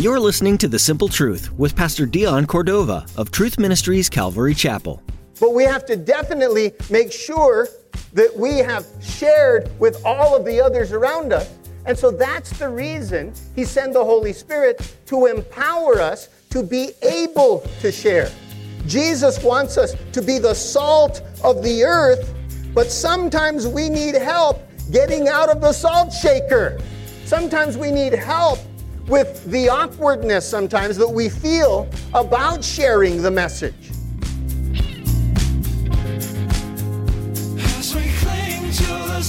You're listening to The Simple Truth with Pastor Dion Cordova of Truth Ministries Calvary Chapel. But we have to definitely make sure that we have shared with all of the others around us. And so that's the reason he sent the Holy Spirit to empower us to be able to share. Jesus wants us to be the salt of the earth, but sometimes we need help getting out of the salt shaker. Sometimes we need help with the awkwardness sometimes that we feel about sharing the message. As we cling to the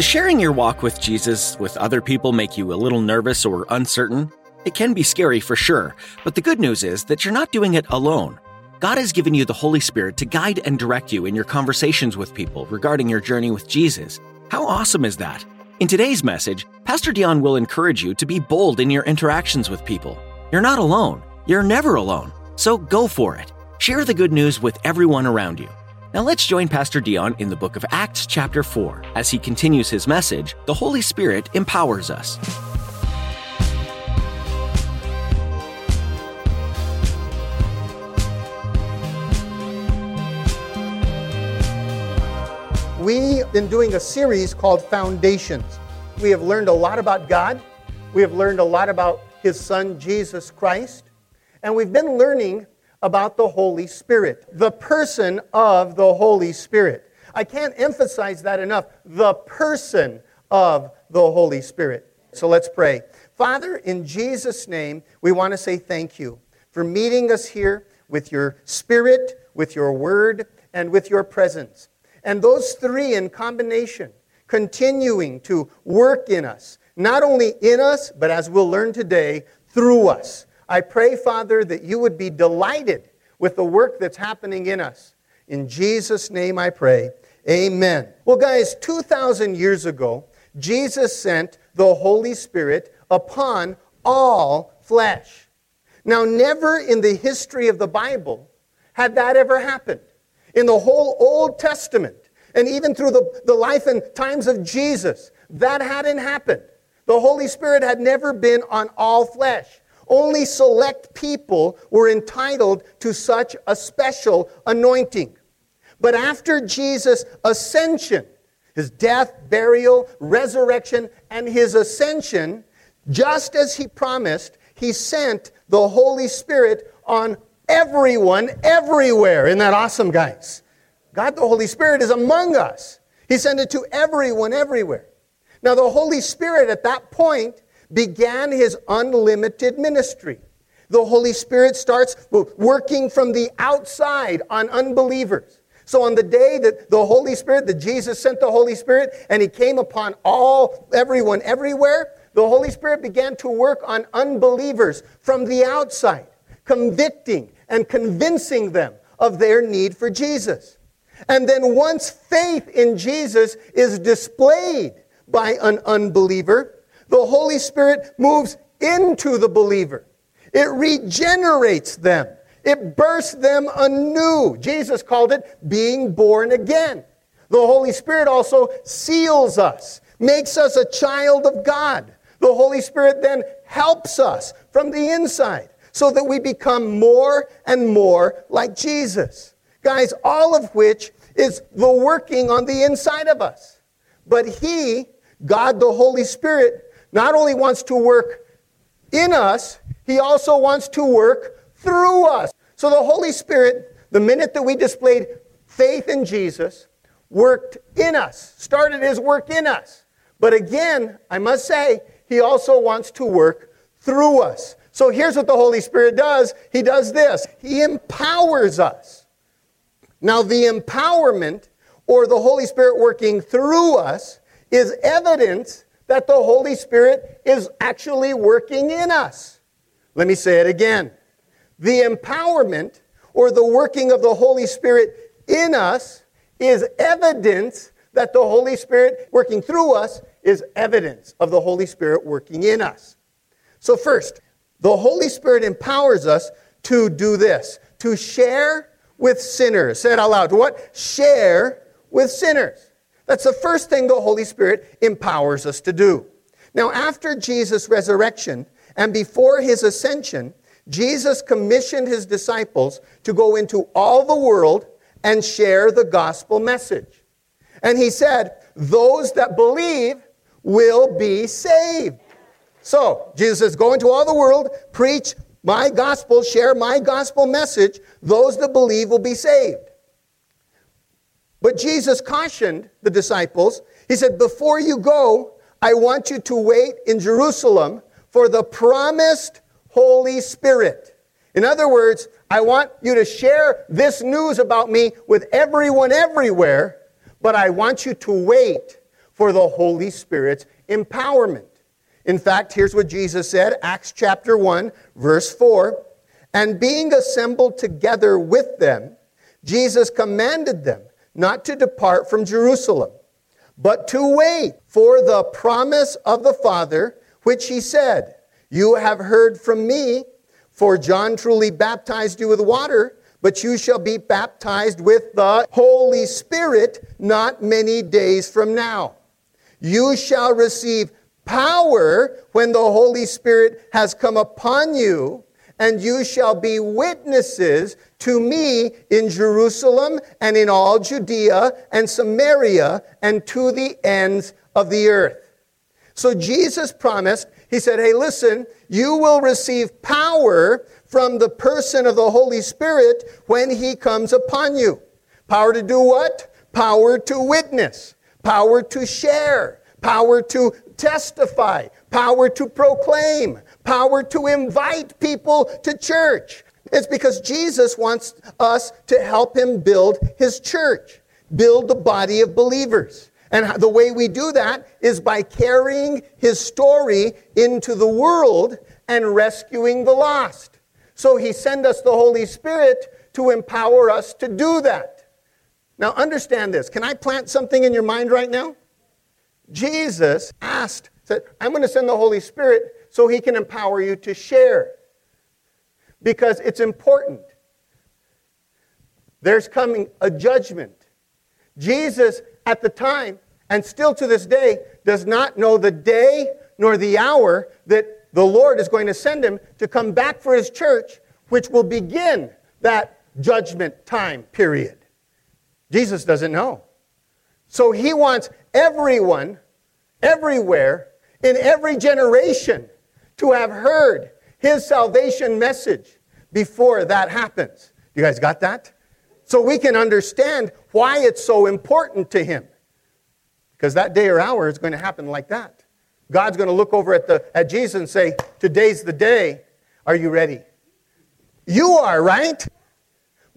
Does sharing your walk with Jesus with other people make you a little nervous or uncertain? It can be scary for sure, but the good news is that you're not doing it alone. God has given you the Holy Spirit to guide and direct you in your conversations with people regarding your journey with Jesus. How awesome is that? In today's message, Pastor Dion will encourage you to be bold in your interactions with people. You're not alone. You're never alone. So go for it. Share the good news with everyone around you. Now let's join Pastor Dion in the book of Acts, chapter 4. As he continues his message, the Holy Spirit empowers us. We've been doing a series called Foundations. We have learned a lot about God. We have learned a lot about His Son, Jesus Christ. And we've been learning about the Holy Spirit, the person of the Holy Spirit. I can't emphasize that enough. The person of the Holy Spirit. So let's pray. Father, in Jesus' name, we want to say thank you for meeting us here with your Spirit, with your Word, and with your presence. And those three in combination, continuing to work in us, not only in us, but as we'll learn today, through us. I pray, Father, that you would be delighted with the work that's happening in us. In Jesus' name I pray. Amen. Well, guys, 2,000 years ago, Jesus sent the Holy Spirit upon all flesh. Now, never in the history of the Bible had that ever happened. In the whole Old Testament, and even through the, the life and times of Jesus, that hadn't happened. The Holy Spirit had never been on all flesh. Only select people were entitled to such a special anointing. But after Jesus' ascension, his death, burial, resurrection, and his ascension, just as he promised, he sent the Holy Spirit on everyone, everywhere. Isn't that awesome, guys? God the Holy Spirit is among us. He sent it to everyone, everywhere. Now, the Holy Spirit at that point began his unlimited ministry. The Holy Spirit starts working from the outside on unbelievers. So on the day that the Holy Spirit, that Jesus sent the Holy Spirit and he came upon all, everyone, everywhere, the Holy Spirit began to work on unbelievers from the outside, convicting and convincing them of their need for Jesus. And then once faith in Jesus is displayed by an unbeliever, the Holy Spirit moves into the believer. It regenerates them. It bursts them anew. Jesus called it being born again. The Holy Spirit also seals us, makes us a child of God. The Holy Spirit then helps us from the inside so that we become more and more like Jesus. Guys, all of which is the working on the inside of us. But He, God the Holy Spirit, not only wants to work in us, He also wants to work through us. So the Holy Spirit, the minute that we displayed faith in Jesus, worked in us, started His work in us. But again, I must say, He also wants to work through us. So here's what the Holy Spirit does He does this He empowers us. Now, the empowerment or the Holy Spirit working through us is evidence that the Holy Spirit is actually working in us. Let me say it again. The empowerment or the working of the Holy Spirit in us is evidence that the Holy Spirit working through us is evidence of the Holy Spirit working in us. So, first, the Holy Spirit empowers us to do this to share with sinners. Say it out loud. What? Share with sinners. That's the first thing the Holy Spirit empowers us to do. Now, after Jesus' resurrection and before his ascension, Jesus commissioned his disciples to go into all the world and share the gospel message. And he said, Those that believe will be saved. So, Jesus says, Go into all the world, preach my gospel, share my gospel message. Those that believe will be saved. But Jesus cautioned the disciples. He said, Before you go, I want you to wait in Jerusalem for the promised Holy Spirit. In other words, I want you to share this news about me with everyone everywhere, but I want you to wait for the Holy Spirit's empowerment. In fact, here's what Jesus said Acts chapter 1, verse 4. And being assembled together with them, Jesus commanded them not to depart from Jerusalem, but to wait for the promise of the Father, which he said, You have heard from me, for John truly baptized you with water, but you shall be baptized with the Holy Spirit not many days from now. You shall receive power when the Holy Spirit has come upon you, and you shall be witnesses to me in Jerusalem and in all Judea and Samaria and to the ends of the earth. So Jesus promised, He said, Hey, listen, you will receive power from the person of the Holy Spirit when He comes upon you. Power to do what? Power to witness, power to share, power to testify, power to proclaim, power to invite people to church. It's because Jesus wants us to help him build his church, build the body of believers. And the way we do that is by carrying his story into the world and rescuing the lost. So he sent us the Holy Spirit to empower us to do that. Now understand this. Can I plant something in your mind right now? Jesus asked, said, I'm going to send the Holy Spirit so he can empower you to share. Because it's important. There's coming a judgment. Jesus, at the time, and still to this day, does not know the day nor the hour that the Lord is going to send him to come back for his church, which will begin that judgment time period. Jesus doesn't know. So he wants everyone, everywhere, in every generation to have heard his salvation message before that happens. You guys got that? So we can understand why it's so important to him. Because that day or hour is going to happen like that. God's going to look over at, the, at Jesus and say, Today's the day. Are you ready? You are, right?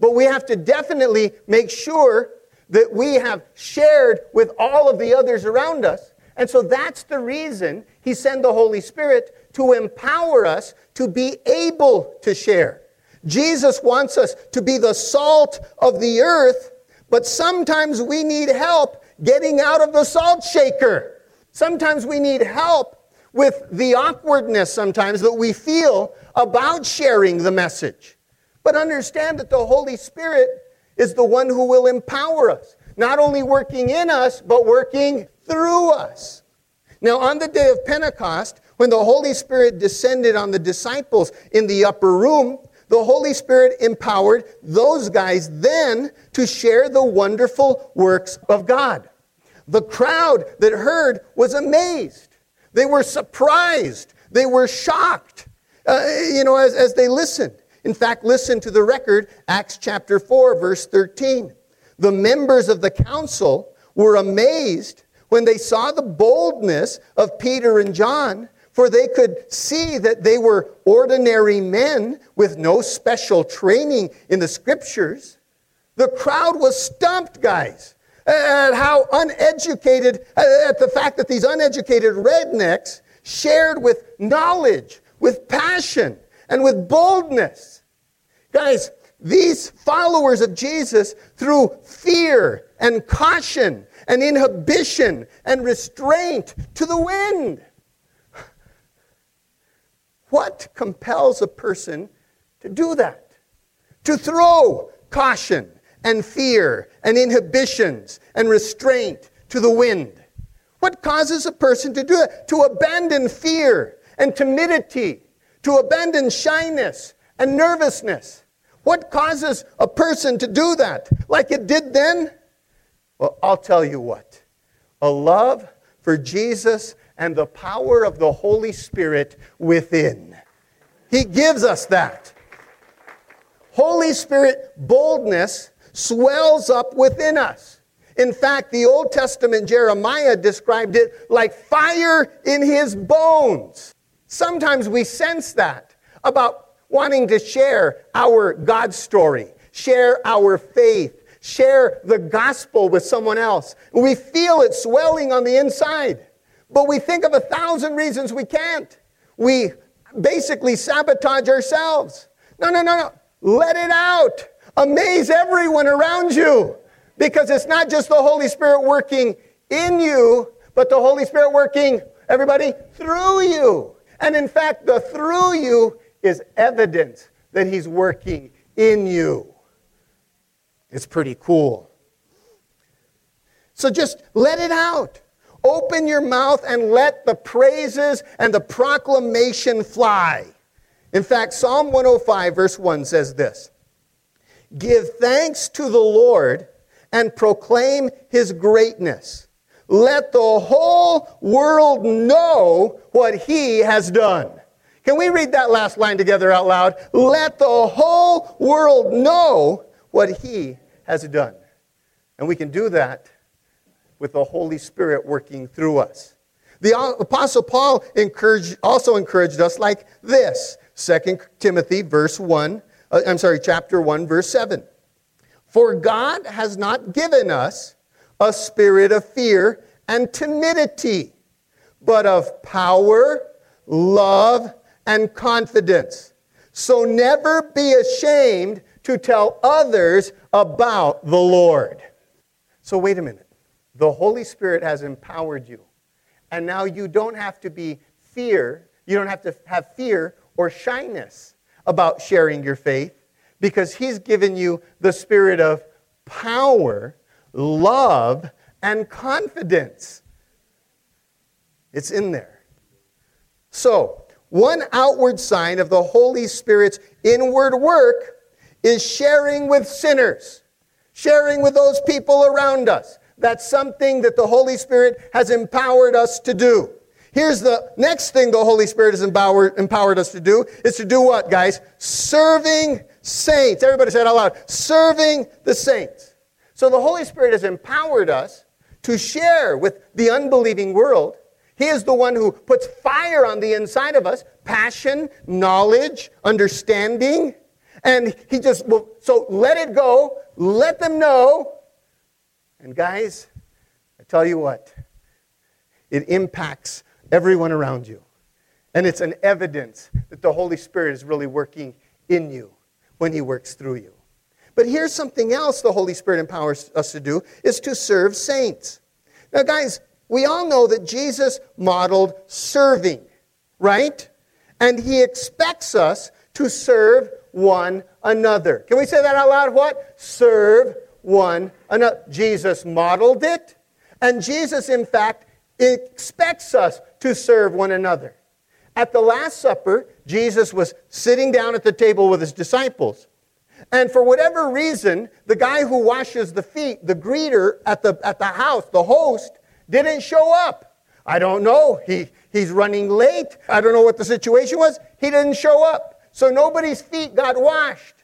But we have to definitely make sure that we have shared with all of the others around us. And so that's the reason he sent the Holy Spirit to empower us to be able to share. Jesus wants us to be the salt of the earth, but sometimes we need help getting out of the salt shaker. Sometimes we need help with the awkwardness sometimes that we feel about sharing the message. But understand that the Holy Spirit is the one who will empower us, not only working in us, but working through us. Now, on the day of Pentecost, when the Holy Spirit descended on the disciples in the upper room, the Holy Spirit empowered those guys then to share the wonderful works of God. The crowd that heard was amazed. They were surprised. They were shocked, uh, you know, as, as they listened. In fact, listen to the record, Acts chapter 4, verse 13. The members of the council were amazed when they saw the boldness of Peter and John, for they could see that they were ordinary men with no special training in the scriptures. The crowd was stumped, guys, at how uneducated, at the fact that these uneducated rednecks shared with knowledge, with passion, and with boldness. Guys, these followers of Jesus threw fear and caution and inhibition and restraint to the wind. What compels a person to do that? To throw caution and fear and inhibitions and restraint to the wind. What causes a person to do that? To abandon fear and timidity, to abandon shyness and nervousness. What causes a person to do that? Like it did then? Well, I'll tell you what a love for Jesus and the power of the Holy Spirit within. He gives us that. Holy Spirit boldness swells up within us. In fact, the Old Testament Jeremiah described it like fire in his bones. Sometimes we sense that about wanting to share our God story, share our faith, share the gospel with someone else. We feel it swelling on the inside, but we think of a thousand reasons we can't. We basically sabotage ourselves. No, no, no, no. Let it out. Amaze everyone around you. Because it's not just the Holy Spirit working in you, but the Holy Spirit working, everybody, through you. And in fact, the through you is evidence that He's working in you. It's pretty cool. So just let it out. Open your mouth and let the praises and the proclamation fly. In fact, Psalm 105, verse 1 says this Give thanks to the Lord and proclaim his greatness. Let the whole world know what he has done. Can we read that last line together out loud? Let the whole world know what he has done. And we can do that with the Holy Spirit working through us. The Apostle Paul encouraged, also encouraged us like this 2 Timothy, verse 1, uh, I'm sorry, chapter 1, verse 7. For God has not given us a spirit of fear and timidity, but of power, love, and confidence. So never be ashamed to tell others about the Lord. So, wait a minute. The Holy Spirit has empowered you. And now you don't have to be fear, you don't have to have fear or shyness about sharing your faith because He's given you the spirit of power, love, and confidence. It's in there. So, one outward sign of the Holy Spirit's inward work is sharing with sinners, sharing with those people around us. That's something that the Holy Spirit has empowered us to do. Here's the next thing the Holy Spirit has empowered, empowered us to do is to do what, guys? Serving saints. Everybody say it out loud. Serving the saints. So the Holy Spirit has empowered us to share with the unbelieving world. He is the one who puts fire on the inside of us passion, knowledge, understanding. And he just, well, so let it go, let them know. And guys, I tell you what, it impacts everyone around you. And it's an evidence that the Holy Spirit is really working in you when he works through you. But here's something else the Holy Spirit empowers us to do is to serve saints. Now guys, we all know that Jesus modeled serving, right? And he expects us to serve one another. Can we say that out loud? What? Serve one another. Jesus modeled it, and Jesus, in fact, expects us to serve one another. At the Last Supper, Jesus was sitting down at the table with his disciples. And for whatever reason, the guy who washes the feet, the greeter at the, at the house, the host, didn't show up. I don't know. He, he's running late. I don't know what the situation was. He didn't show up. So nobody's feet got washed.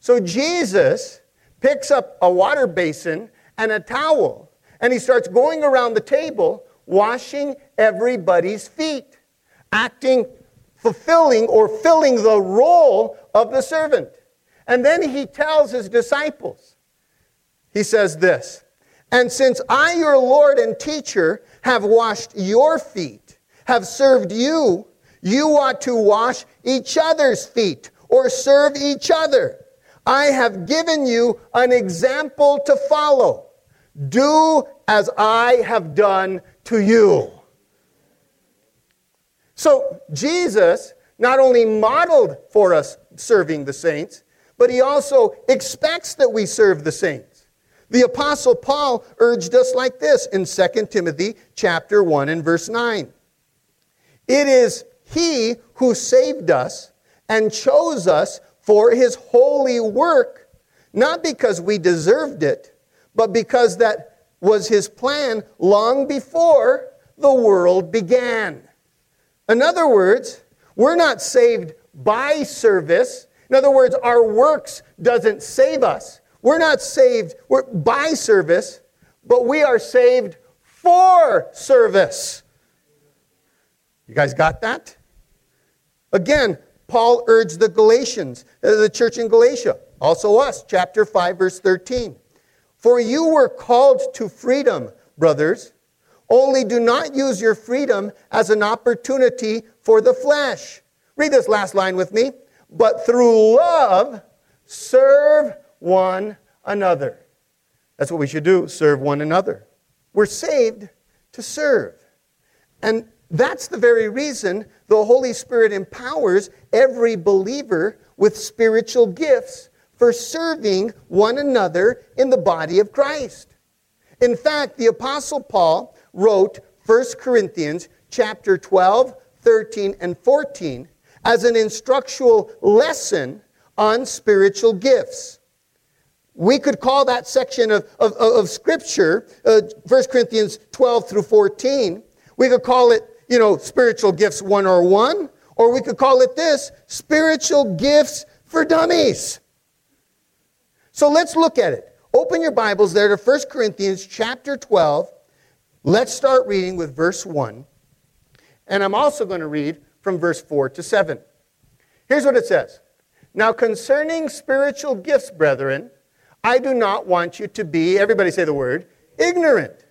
So Jesus picks up a water basin and a towel, and he starts going around the table washing everybody's feet, acting, fulfilling, or filling the role of the servant. And then he tells his disciples, he says this, and since I, your Lord and teacher, have washed your feet, have served you, you ought to wash each other's feet or serve each other. I have given you an example to follow. Do as I have done to you. So Jesus not only modeled for us serving the saints, but he also expects that we serve the saints. The apostle Paul urged us like this in 2 Timothy chapter 1 and verse 9. It is he who saved us and chose us for his holy work, not because we deserved it, but because that was his plan long before the world began. In other words, we're not saved by service. In other words, our works doesn't save us. We're not saved by service, but we are saved for service. You guys got that? Again, Paul urged the Galatians, uh, the church in Galatia, also us, chapter 5, verse 13. For you were called to freedom, brothers. Only do not use your freedom as an opportunity for the flesh. Read this last line with me. But through love, serve one another. That's what we should do serve one another. We're saved to serve. And that's the very reason the Holy Spirit empowers every believer with spiritual gifts for serving one another in the body of Christ. In fact, the apostle Paul wrote 1 Corinthians chapter 12, 13, and 14 as an instructional lesson on spiritual gifts. We could call that section of, of, of Scripture, uh, 1 Corinthians 12 through 14, we could call it, you know, spiritual gifts 101, or one, or we could call it this spiritual gifts for dummies. So let's look at it. Open your Bibles there to 1 Corinthians chapter 12. Let's start reading with verse 1. And I'm also going to read from verse 4 to 7. Here's what it says Now, concerning spiritual gifts, brethren, I do not want you to be, everybody say the word, ignorant.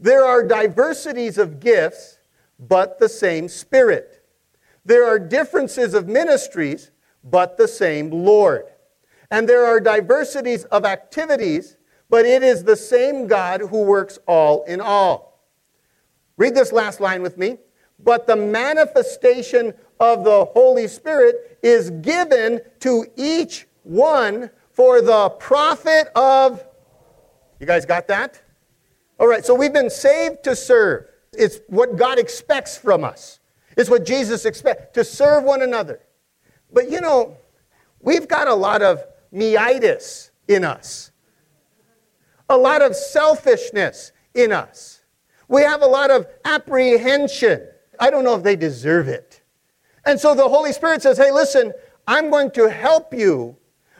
There are diversities of gifts, but the same Spirit. There are differences of ministries, but the same Lord. And there are diversities of activities, but it is the same God who works all in all. Read this last line with me. But the manifestation of the Holy Spirit is given to each one for the profit of. You guys got that? All right, so we've been saved to serve. It's what God expects from us. It's what Jesus expects to serve one another. But you know, we've got a lot of meitis in us, a lot of selfishness in us. We have a lot of apprehension. I don't know if they deserve it. And so the Holy Spirit says, hey, listen, I'm going to help you.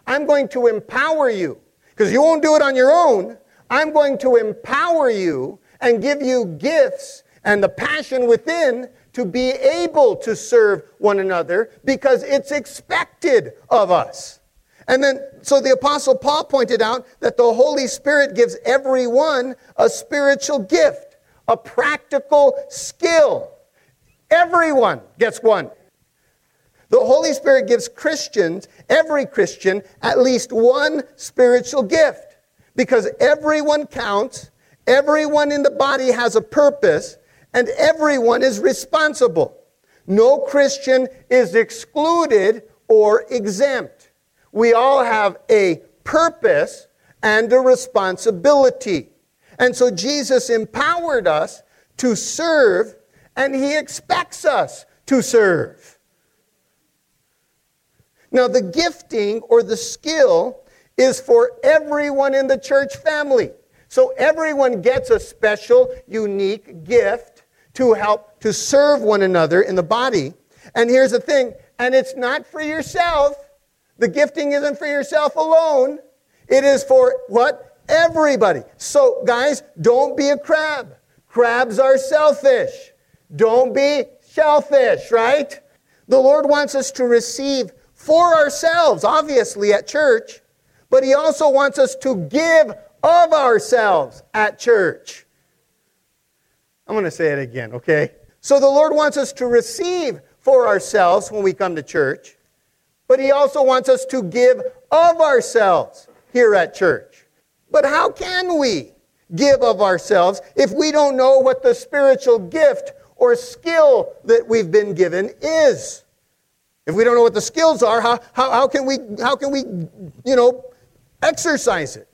I'm going to empower you. Because you won't do it on your own. I'm going to empower you and give you gifts and the passion within to be able to serve one another because it's expected of us. And then, so the Apostle Paul pointed out that the Holy Spirit gives everyone a spiritual gift, a practical skill. Everyone gets one. The Holy Spirit gives Christians, every Christian, at least one spiritual gift because everyone counts, everyone in the body has a purpose, and everyone is responsible. No Christian is excluded or exempt. We all have a purpose and a responsibility. And so Jesus empowered us to serve, and he expects us to serve. Now, the gifting or the skill is for everyone in the church family. So everyone gets a special, unique gift to help to serve one another in the body. And here's the thing, and it's not for yourself. The gifting isn't for yourself alone. It is for what? Everybody. So, guys, don't be a crab. Crabs are selfish. Don't be shellfish, right? The Lord wants us to receive for ourselves, obviously, at church, but He also wants us to give of ourselves at church. I'm going to say it again, okay? So the Lord wants us to receive for ourselves when we come to church, but He also wants us to give of ourselves here at church. But how can we give of ourselves if we don't know what the spiritual gift or skill that we've been given is? If we don't know what the skills are, how, how, how, can, we, how can we, you know, exercise it?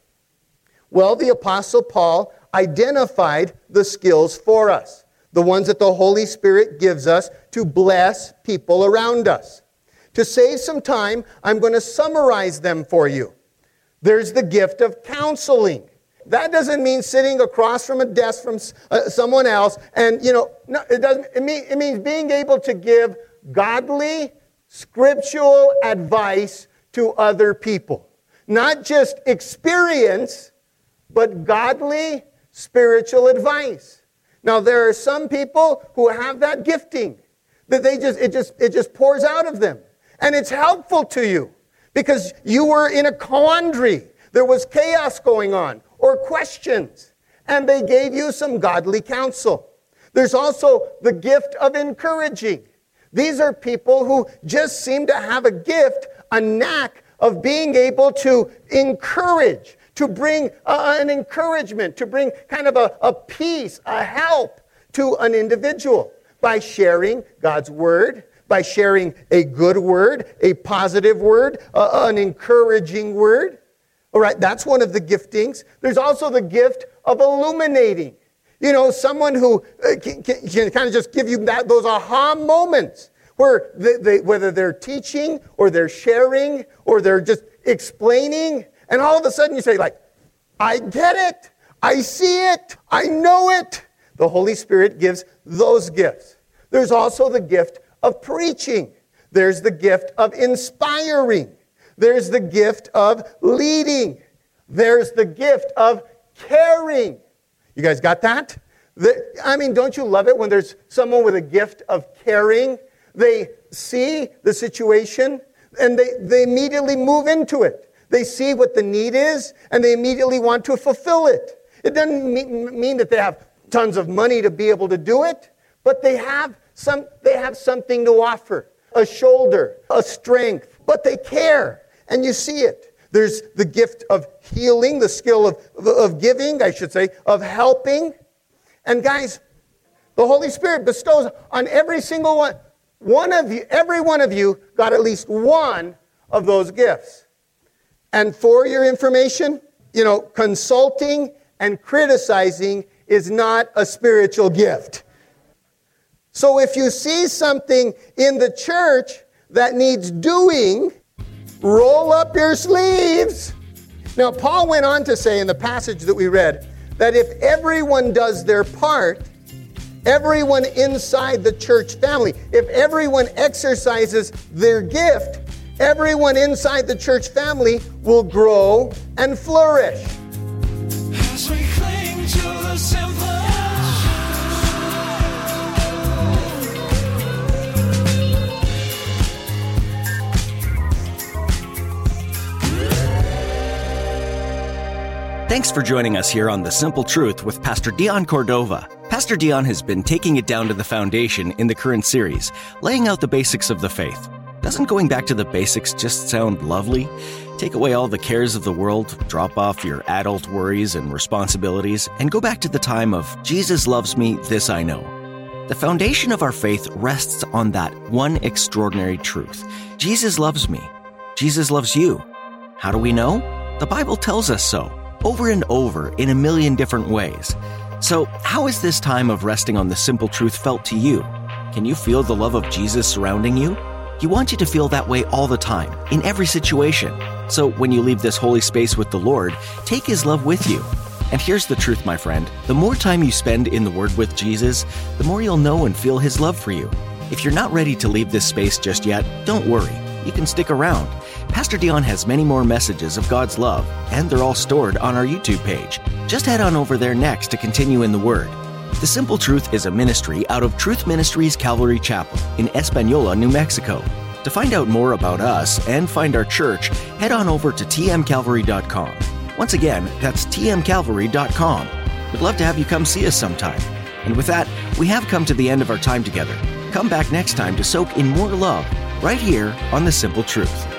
Well, the Apostle Paul identified the skills for us, the ones that the Holy Spirit gives us to bless people around us. To save some time, I'm going to summarize them for you. There's the gift of counseling. That doesn't mean sitting across from a desk from uh, someone else, and you know, no, it doesn't. It, mean, it means being able to give godly, scriptural advice to other people, not just experience, but godly, spiritual advice. Now, there are some people who have that gifting that they just it just it just pours out of them, and it's helpful to you because you were in a quandary. There was chaos going on or questions, and they gave you some godly counsel. There's also the gift of encouraging. These are people who just seem to have a gift, a knack of being able to encourage, to bring an encouragement, to bring kind of a, a peace, a help to an individual by sharing God's word, by sharing a good word, a positive word, an encouraging word. All right, that's one of the giftings. There's also the gift of illuminating. You know, someone who uh, can, can, can kind of just give you that, those aha moments where they, they, whether they're teaching or they're sharing or they're just explaining, and all of a sudden you say, like, I get it, I see it, I know it. The Holy Spirit gives those gifts. There's also the gift of preaching. There's the gift of inspiring. There's the gift of leading. There's the gift of caring. You guys got that? The, I mean, don't you love it when there's someone with a gift of caring? They see the situation and they, they immediately move into it. They see what the need is and they immediately want to fulfill it. It doesn't mean, that they have tons of money to be able to do it, but they have, some, they have something to offer a shoulder, a strength, but they care and you see it. There's the gift of healing, the skill of, of giving, I should say, of helping. And guys, the Holy Spirit bestows on every single one, one of you, every one of you got at least one of those gifts. And for your information, you know, consulting and criticizing is not a spiritual gift. So if you see something in the church that needs doing, roll up your sleeves. Now, Paul went on to say in the passage that we read that if everyone does their part, everyone inside the church family, if everyone exercises their gift, everyone inside the church family will grow and flourish. As we cling to the simple. Thanks for joining us here on The Simple Truth with Pastor Dion Cordova. Pastor Dion has been taking it down to the foundation in the current series, laying out the basics of the faith. Doesn't going back to the basics just sound lovely? Take away all the cares of the world, drop off your adult worries and responsibilities, and go back to the time of Jesus loves me, this I know. The foundation of our faith rests on that one extraordinary truth Jesus loves me. Jesus loves you. How do we know? The Bible tells us so over and over in a million different ways. So, how is this time of resting on the simple truth felt to you? Can you feel the love of Jesus surrounding you? He wants you to feel that way all the time, in every situation. So, when you leave this holy space with the Lord, take His love with you. And here's the truth, my friend the more time you spend in the Word with Jesus, the more you'll know and feel His love for you. If you're not ready to leave this space just yet, don't worry. You can stick around. Pastor Dion has many more messages of God's love, and they're all stored on our YouTube page. Just head on over there next to continue in the Word. The Simple Truth is a ministry out of Truth Ministries Calvary Chapel in Espanola, New Mexico. To find out more about us and find our church, head on over to tmcalvary.com. Once again, that's tmcalvary.com. We'd love to have you come see us sometime. And with that, we have come to the end of our time together. Come back next time to soak in more love right here on The Simple Truth.